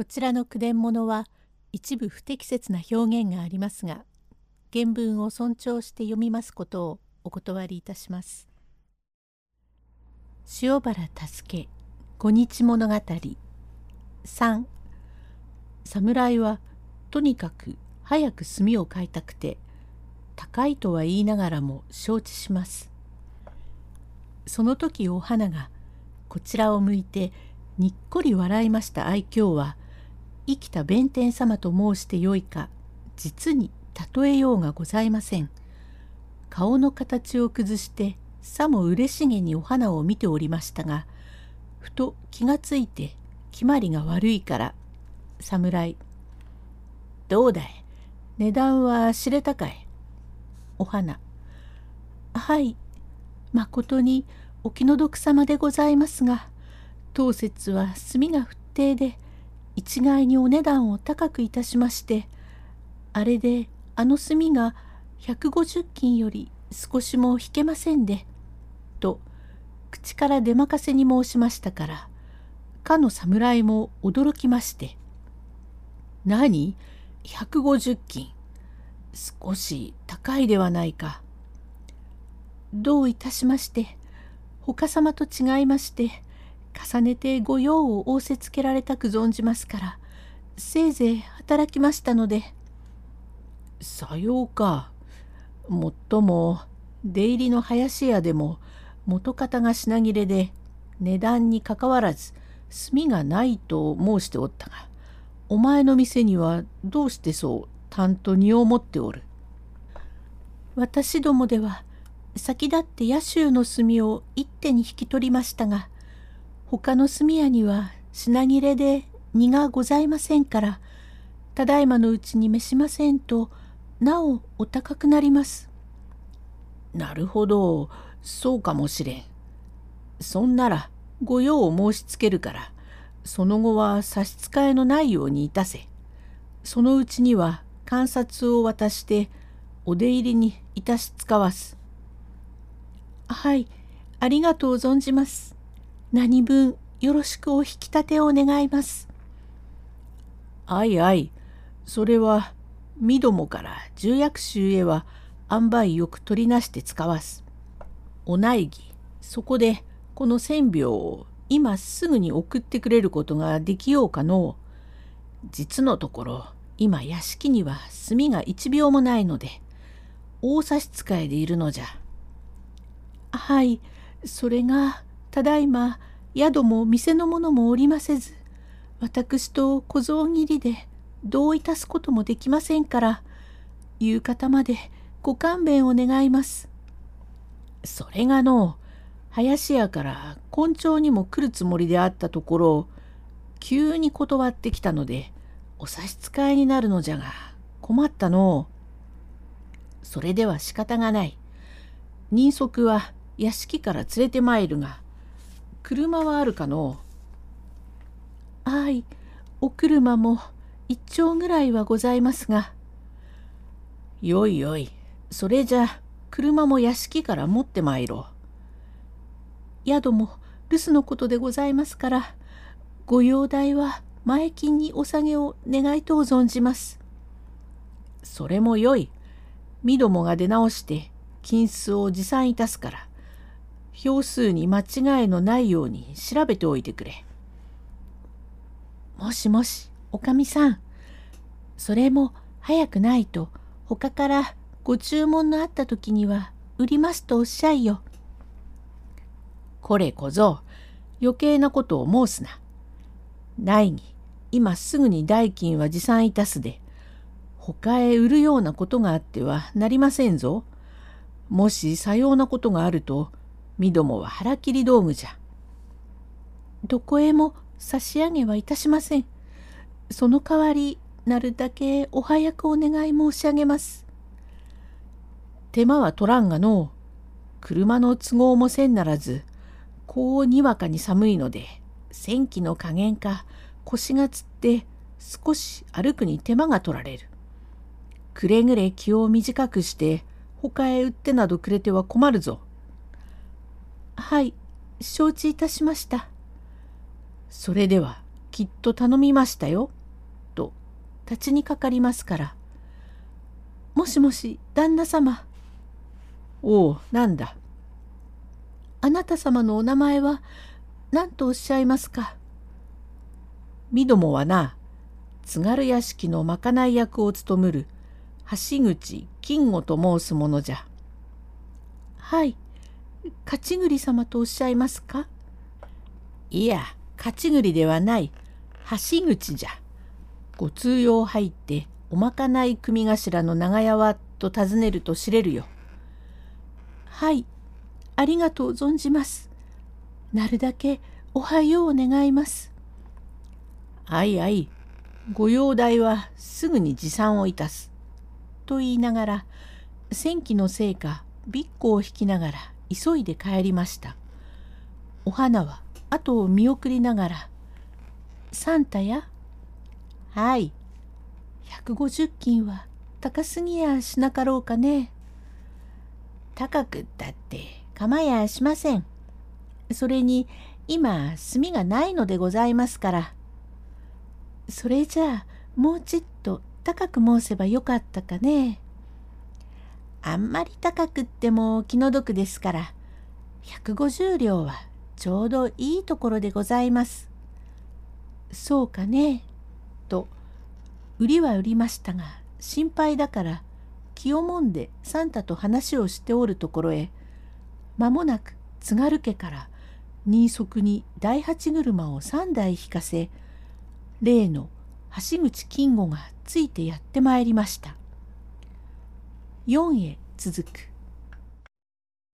こちらの句伝物は一部不適切な表現がありますが原文を尊重して読みますことをお断りいたします。塩原助け五日物語3侍はとにかく早く墨を買いたくて高いとは言いながらも承知します。その時お花がこちらを向いてにっこり笑いました愛嬌は生きた弁天様と申してよいか実に例えようがございません。顔の形を崩してさも嬉しげにお花を見ておりましたがふと気がついて決まりが悪いから侍どうだい？値段は知れたかい？お花。はいまことにお気の毒様でございますが当節は墨が不定で一概にお値段を高くいたしましてあれであの墨が150金より少しも引けませんで」と口から出まかせに申しましたからかの侍も驚きまして「何？150金少し高いではないか」どういたしまして他様と違いまして重ねて御用を仰せつけられたく存じますからせいぜい働きましたので。さようか。もっとも出入りの林屋でも元方が品切れで値段にかかわらず墨がないと申しておったがお前の店にはどうしてそうたんと荷を持っておる。私どもでは先立って野州の墨を一手に引き取りましたが他の炭屋には品切れで荷がございませんからただいまのうちに召しませんとなおお高くなります。なるほどそうかもしれん。そんなら御用を申しつけるからその後は差し支えのないようにいたせ。そのうちには観察を渡してお出入りにいたしつかわす。はいありがとう存じます。何分よろしくお引き立てを願います。あいあい、それは、みどもから重役衆へは塩梅よく取りなして使わす。お苗木、そこでこの千秒を今すぐに送ってくれることができようかのう実のところ、今屋敷には炭が一秒もないので、大差し支えでいるのじゃ。はい、それがただいま宿も店の者もおりませず私と小僧切りでどういたすこともできませんから夕方までご勘弁を願います。それがの林家から根性にも来るつもりであったところ急に断ってきたのでお差し支えになるのじゃが困ったのそれでは仕方がない。人足は屋敷から連れてまいるが車はあるかの？はい、お車も一丁ぐらいはございますが。よいよい、それじゃ車も屋敷から持ってまいろう。宿も留守のことでございますから、ご容体は前金にお下げを願いとう存じます。それもよい。みどもが出直して金子を持参いたすから。票数に間違いのないように調べておいてくれ。もしもし、おかみさん。それも早くないと、他からご注文のあった時には売りますとおっしゃいよ。これ小僧、余計なことを申すな。ないに、今すぐに代金は持参いたすで、他へ売るようなことがあってはなりませんぞ。もしさようなことがあると、みどもは腹切り道具じゃ。どこへも差し上げはいたしません。その代わり、なるだけお早くお願い申し上げます。手間は取らんがの車の都合もせんならず、こうにわかに寒いので、戦気の加減か腰がつって少し歩くに手間が取られる。くれぐれ気を短くして他へ売ってなどくれては困るぞ。はい、承知いたしました。それではきっと頼みましたよ。と立ちにかかりますから。もしもし旦那様。おおなんだ。あなた様のお名前は何とおっしゃいますか。みどもはな津軽屋敷のまかない役を務むる橋口金吾と申すものじゃ。はい勝ち栗様とおっしゃいますか？いや勝ち栗ではない橋口じゃ。ご通用入っておまかない組頭の長屋はと尋ねると知れるよ。はいありがとう存じます。なるだけおはよう願います。あいあいご容体はすぐに持参をいたす。と言いながら戦記のせいかびっこを引きながら急いで帰りました。お花は後を見送りながら「サンタや?」「はい150金は高すぎやしなかろうかね」「高くったって構やしません。それに今炭がないのでございますから。それじゃあもうちっと高く申せばよかったかね。あんまり高くっても気の毒ですから、150両はちょうどいいところでございます。そうかね。と、売りは売りましたが、心配だから気をもんでサンタと話をしておるところへ、間もなく津軽家から新足に大八車を3台引かせ、例の橋口金吾がついてやってまいりました。4へ続く。